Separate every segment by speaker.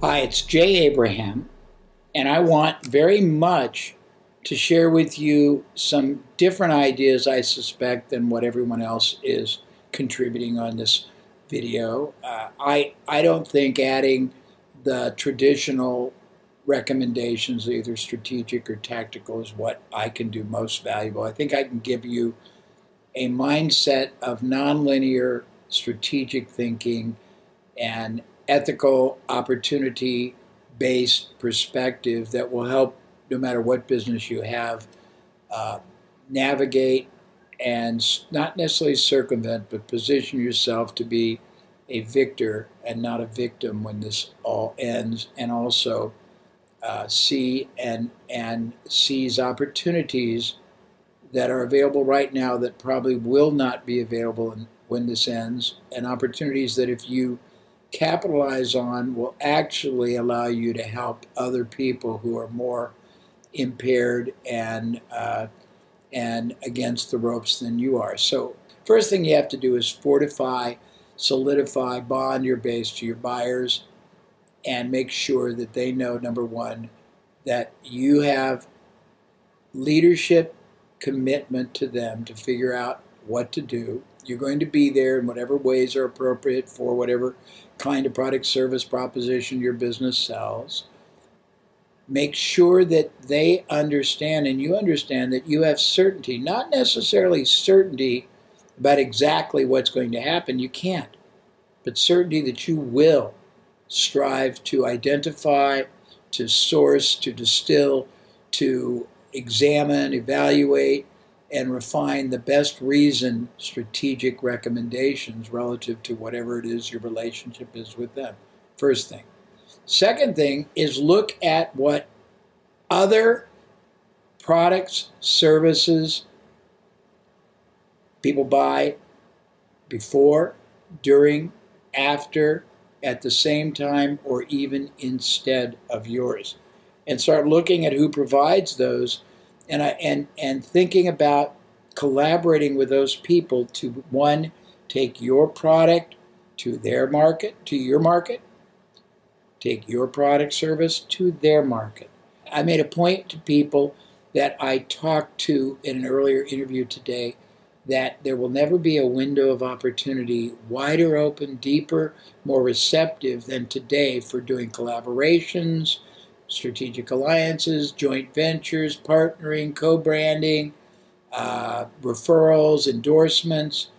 Speaker 1: Hi, it's Jay Abraham, and I want very much to share with you some different ideas, I suspect, than what everyone else is contributing on this video. Uh, I, I don't think adding the traditional recommendations, either strategic or tactical, is what I can do most valuable. I think I can give you a mindset of nonlinear strategic thinking and ethical opportunity based perspective that will help no matter what business you have uh, navigate and not necessarily circumvent but position yourself to be a victor and not a victim when this all ends and also uh, see and and seize opportunities that are available right now that probably will not be available when this ends and opportunities that if you capitalize on will actually allow you to help other people who are more impaired and uh, and against the ropes than you are. So first thing you have to do is fortify, solidify, bond your base to your buyers, and make sure that they know number one that you have leadership commitment to them to figure out what to do. You're going to be there in whatever ways are appropriate for whatever kind of product, service, proposition your business sells. Make sure that they understand and you understand that you have certainty, not necessarily certainty about exactly what's going to happen, you can't, but certainty that you will strive to identify, to source, to distill, to examine, evaluate, and refine the best reason strategic recommendations relative to whatever it is your relationship is with them. First thing. Second thing is look at what other products, services people buy before, during, after, at the same time, or even instead of yours. And start looking at who provides those and I, and and thinking about collaborating with those people to one take your product to their market to your market take your product service to their market. I made a point to people that i talked to in an earlier interview today that there will never be a window of opportunity wider open deeper more receptive than today for doing collaborations strategic alliances, joint ventures, partnering, co-branding, uh, referrals, endorsements.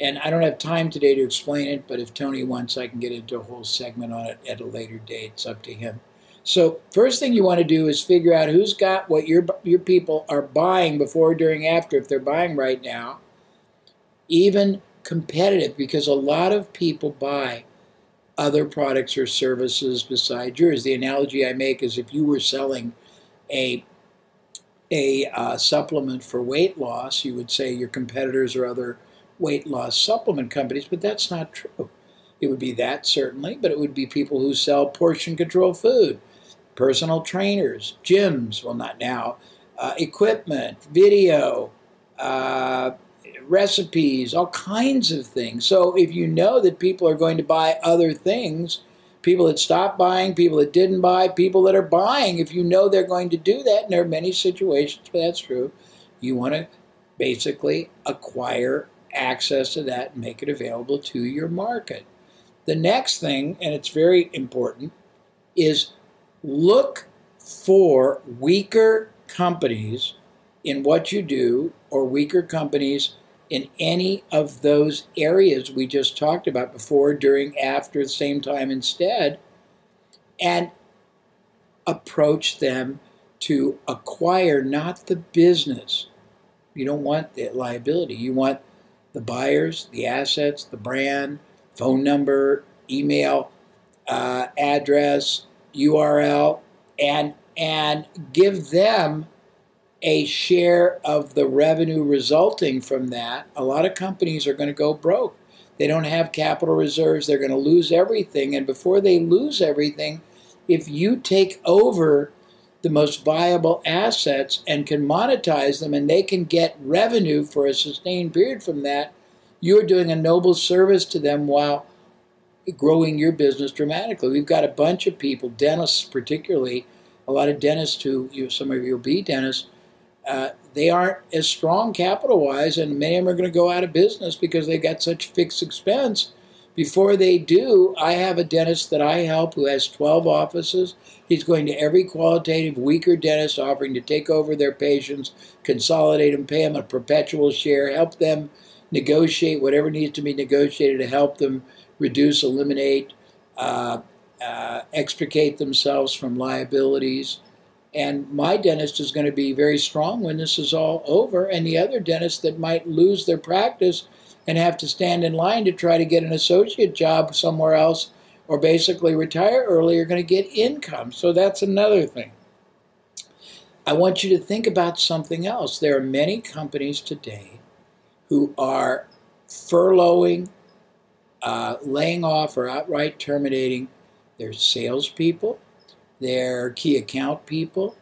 Speaker 1: And I don't have time today to explain it, but if Tony wants, I can get into a whole segment on it at a later date. It's up to him. So first thing you want to do is figure out who's got what your your people are buying before, during, after. If they're buying right now, even competitive, because a lot of people buy other products or services besides yours. The analogy I make is if you were selling a a uh, supplement for weight loss, you would say your competitors are other weight loss supplement companies, but that's not true. It would be that certainly, but it would be people who sell portion control food, personal trainers, gyms, well, not now, uh, equipment, video, uh, recipes, all kinds of things. So if you know that people are going to buy other things, people that stopped buying, people that didn't buy, people that are buying, if you know they're going to do that, and there are many situations where that's true, you want to basically acquire access to that and make it available to your market. The next thing, and it's very important, is look for weaker companies in what you do or weaker companies in any of those areas we just talked about before, during, after, the same time, instead, and approach them to acquire not the business. You don't want the liability. You want the buyers, the assets, the brand, phone number, email, uh, address, URL, and and give them a share of the revenue resulting from that, a lot of companies are going to go broke. They don't have capital reserves. They're going to lose everything. And before they lose everything, if you take over the most viable assets and can monetize them and they can get revenue for a sustained period from that, you're doing a noble service to them while growing your business dramatically. We've got a bunch of people, dentists particularly, a lot of dentists who, you, some of you will be dentists, uh, they aren't as strong capital wise, and many of them are going to go out of business because they've got such fixed expense. Before they do, I have a dentist that I help who has 12 offices. He's going to every qualitative weaker dentist offering to take over their patients, consolidate them, pay them a perpetual share, help them negotiate whatever needs to be negotiated to help them reduce, eliminate, uh, uh, extricate themselves from liabilities. And my dentist is going to be very strong when this is all over. And the other dentists that might lose their practice and have to stand in line to try to get an associate job somewhere else or basically retire early are going to get income. So that's another thing. I want you to think about something else. There are many companies today who are furloughing, uh, laying off, or outright terminating their salespeople, their key account people,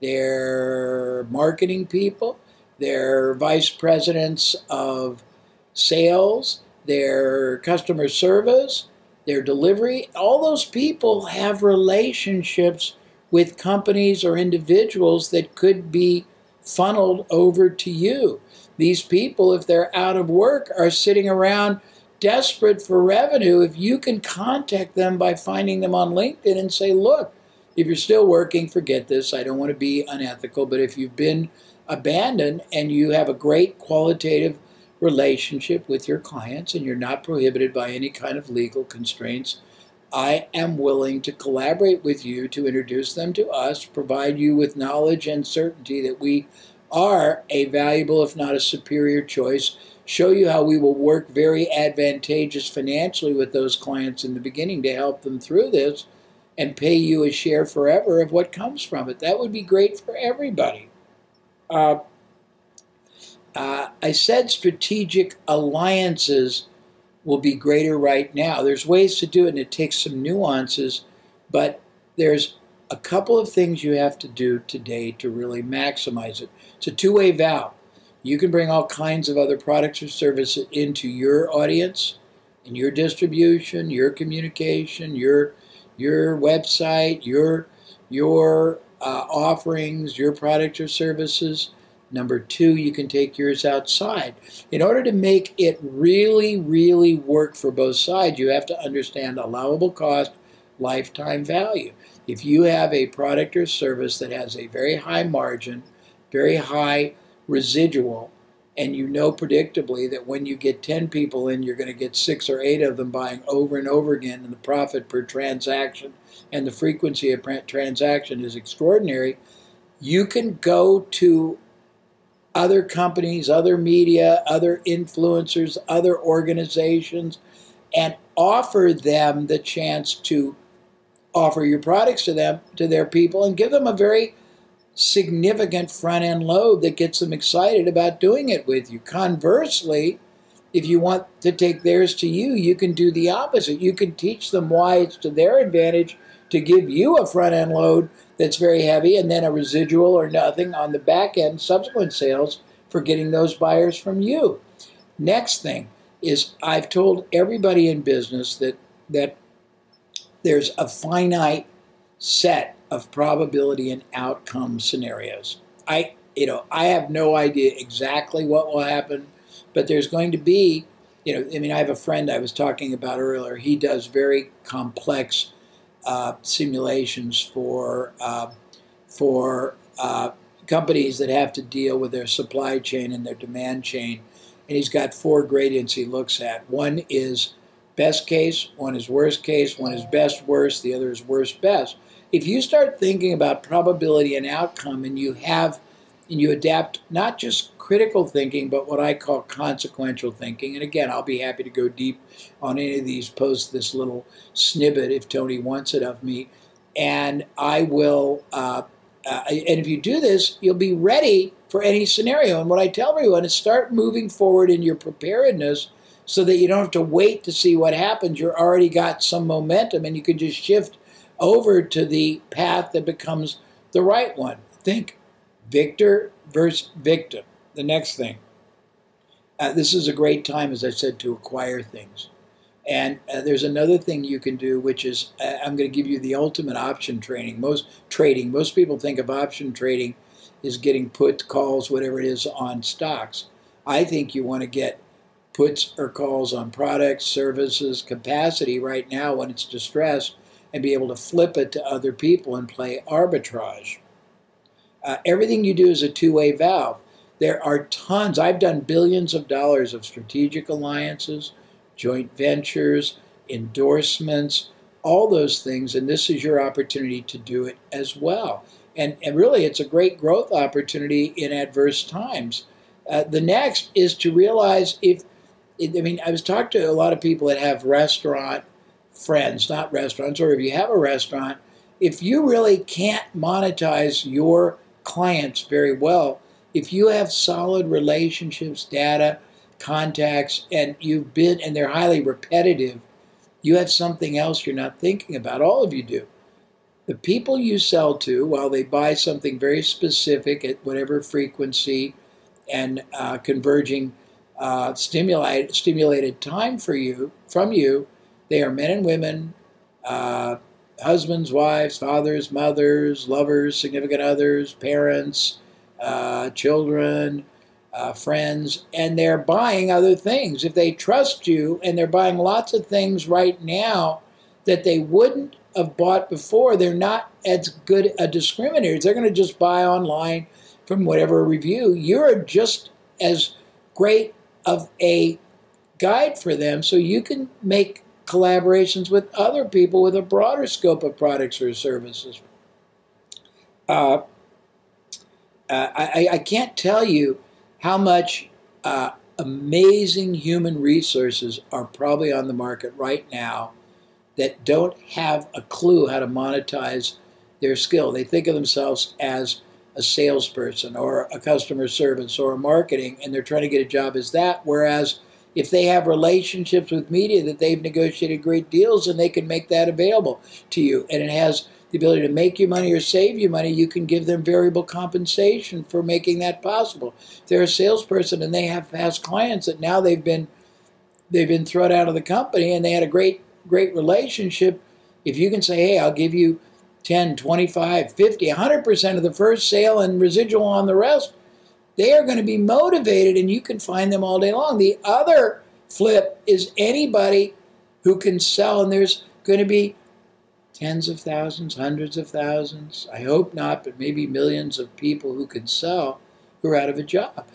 Speaker 1: their marketing people, their vice presidents of sales, their customer service, their delivery. All those people have relationships with companies or individuals that could be funneled over to you. These people, if they're out of work, are sitting around desperate for revenue. If you can contact them by finding them on LinkedIn and say, look, if you're still working, forget this. I don't want to be unethical, but if you've been abandoned and you have a great qualitative relationship with your clients and you're not prohibited by any kind of legal constraints, I am willing to collaborate with you to introduce them to us, provide you with knowledge and certainty that we are a valuable, if not a superior choice, show you how we will work very advantageous financially with those clients in the beginning to help them through this and pay you a share forever of what comes from it. That would be great for everybody. Uh, uh, I said strategic alliances will be greater right now. There's ways to do it, and it takes some nuances, but there's a couple of things you have to do today to really maximize it. It's a two-way valve. You can bring all kinds of other products or services into your audience, in your distribution, your communication, your your website, your your uh, offerings, your products or services. Number two, you can take yours outside. In order to make it really, really work for both sides, you have to understand allowable cost, lifetime value. If you have a product or service that has a very high margin, very high residual, and you know predictably that when you get 10 people in, you're going to get six or eight of them buying over and over again, and the profit per transaction and the frequency of transaction is extraordinary, you can go to other companies, other media, other influencers, other organizations, and offer them the chance to offer your products to them, to their people, and give them a very significant front end load that gets them excited about doing it with you. Conversely, if you want to take theirs to you, you can do the opposite. You can teach them why it's to their advantage to give you a front end load that's very heavy and then a residual or nothing on the back end subsequent sales for getting those buyers from you. Next thing is I've told everybody in business that that there's a finite set of probability and outcome scenarios. I you know, I have no idea exactly what will happen, but there's going to be, you know, I mean, I have a friend I was talking about earlier. He does very complex uh, simulations for uh, for uh, companies that have to deal with their supply chain and their demand chain, and he's got four gradients he looks at. One is best case, one is worst case, one is best worst, the other is worst best. If you start thinking about probability and outcome and you have and you adapt not just critical thinking, but what I call consequential thinking. And again, I'll be happy to go deep on any of these, post this little snippet if Tony wants it of me. And I will, uh, uh, and if you do this, you'll be ready for any scenario. And what I tell everyone is start moving forward in your preparedness so that you don't have to wait to see what happens. You're already got some momentum and you can just shift over to the path that becomes the right one. Think victor versus victim. The next thing. Uh, this is a great time, as I said, to acquire things. And uh, there's another thing you can do, which is uh, I'm going to give you the ultimate option trading. Most trading, most people think of option trading is getting put calls, whatever it is, on stocks. I think you want to get puts or calls on products, services, capacity right now when it's distressed, and be able to flip it to other people and play arbitrage. Uh, everything you do is a two-way valve. There are tons. I've done billions of dollars of strategic alliances joint ventures, endorsements, all those things. And this is your opportunity to do it as well. And, and really, it's a great growth opportunity in adverse times. Uh, the next is to realize if, I mean, I was talking to a lot of people that have restaurant friends, not restaurants, or if you have a restaurant, if you really can't monetize your clients very well, if you have solid relationships, data, contacts and you've been and they're highly repetitive, you have something else you're not thinking about. All of you do. The people you sell to, while they buy something very specific at whatever frequency and uh, converging uh, stimulate, stimulated time for you from you, they are men and women, uh, husbands, wives, fathers, mothers, lovers, significant others, parents, uh, children, uh, friends, and they're buying other things. If they trust you and they're buying lots of things right now that they wouldn't have bought before, they're not as good a discriminator. They're going to just buy online from whatever review. You're just as great of a guide for them so you can make collaborations with other people with a broader scope of products or services. Uh, uh I, I can't tell you how much uh, amazing human resources are probably on the market right now that don't have a clue how to monetize their skill. They think of themselves as a salesperson or a customer service or a marketing, and they're trying to get a job as that. Whereas if they have relationships with media that they've negotiated great deals and they can make that available to you, and it has the ability to make you money or save you money, you can give them variable compensation for making that possible. If they're a salesperson and they have past clients that now they've been they've been thrown out of the company and they had a great great relationship, if you can say, "Hey, I'll give you 10, 25, 50, 100% of the first sale and residual on the rest," they are going to be motivated and you can find them all day long. The other flip is anybody who can sell and there's going to be tens of thousands, hundreds of thousands, I hope not, but maybe millions of people who can sell who are out of a job.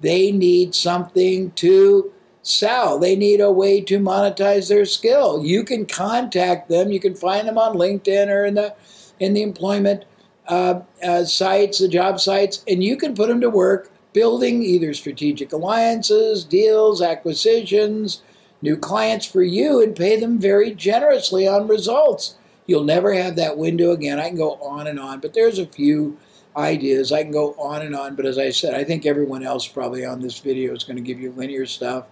Speaker 1: They need something to sell. They need a way to monetize their skill. You can contact them. You can find them on LinkedIn or in the in the employment uh, uh, sites, the job sites, and you can put them to work building either strategic alliances, deals, acquisitions, new clients for you, and pay them very generously on results. You'll never have that window again. I can go on and on, but there's a few ideas. I can go on and on, but as I said, I think everyone else probably on this video is going to give you linear stuff.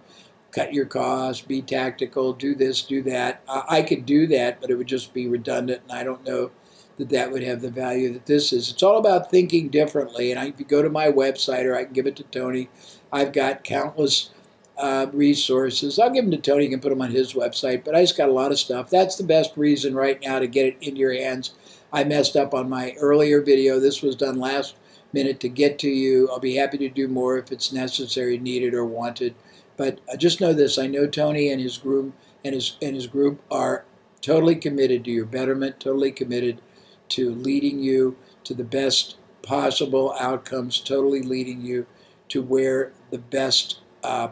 Speaker 1: Cut your costs, be tactical, do this, do that. I could do that, but it would just be redundant, and I don't know that that would have the value that this is. It's all about thinking differently, and I, if you go to my website or I can give it to Tony, I've got countless uh, resources. I'll give them to Tony. He can put them on his website. But I just got a lot of stuff. That's the best reason right now to get it in your hands. I messed up on my earlier video. This was done last minute to get to you. I'll be happy to do more if it's necessary, needed, or wanted. But uh, just know this: I know Tony and his group and his and his group are totally committed to your betterment. Totally committed to leading you to the best possible outcomes. Totally leading you to where the best uh,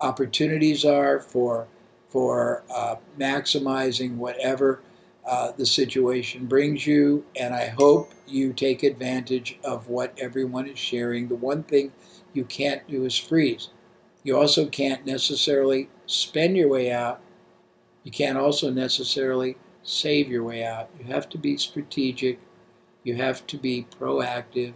Speaker 1: opportunities are for for uh, maximizing whatever uh, the situation brings you. And I hope you take advantage of what everyone is sharing. The one thing you can't do is freeze. You also can't necessarily spend your way out. You can't also necessarily save your way out. You have to be strategic. You have to be proactive.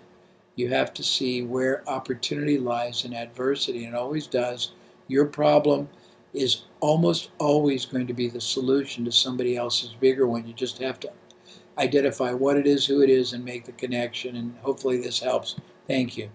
Speaker 1: You have to see where opportunity lies in adversity, and it always does your problem is almost always going to be the solution to somebody else's bigger one. You just have to identify what it is, who it is, and make the connection. And hopefully this helps. Thank you.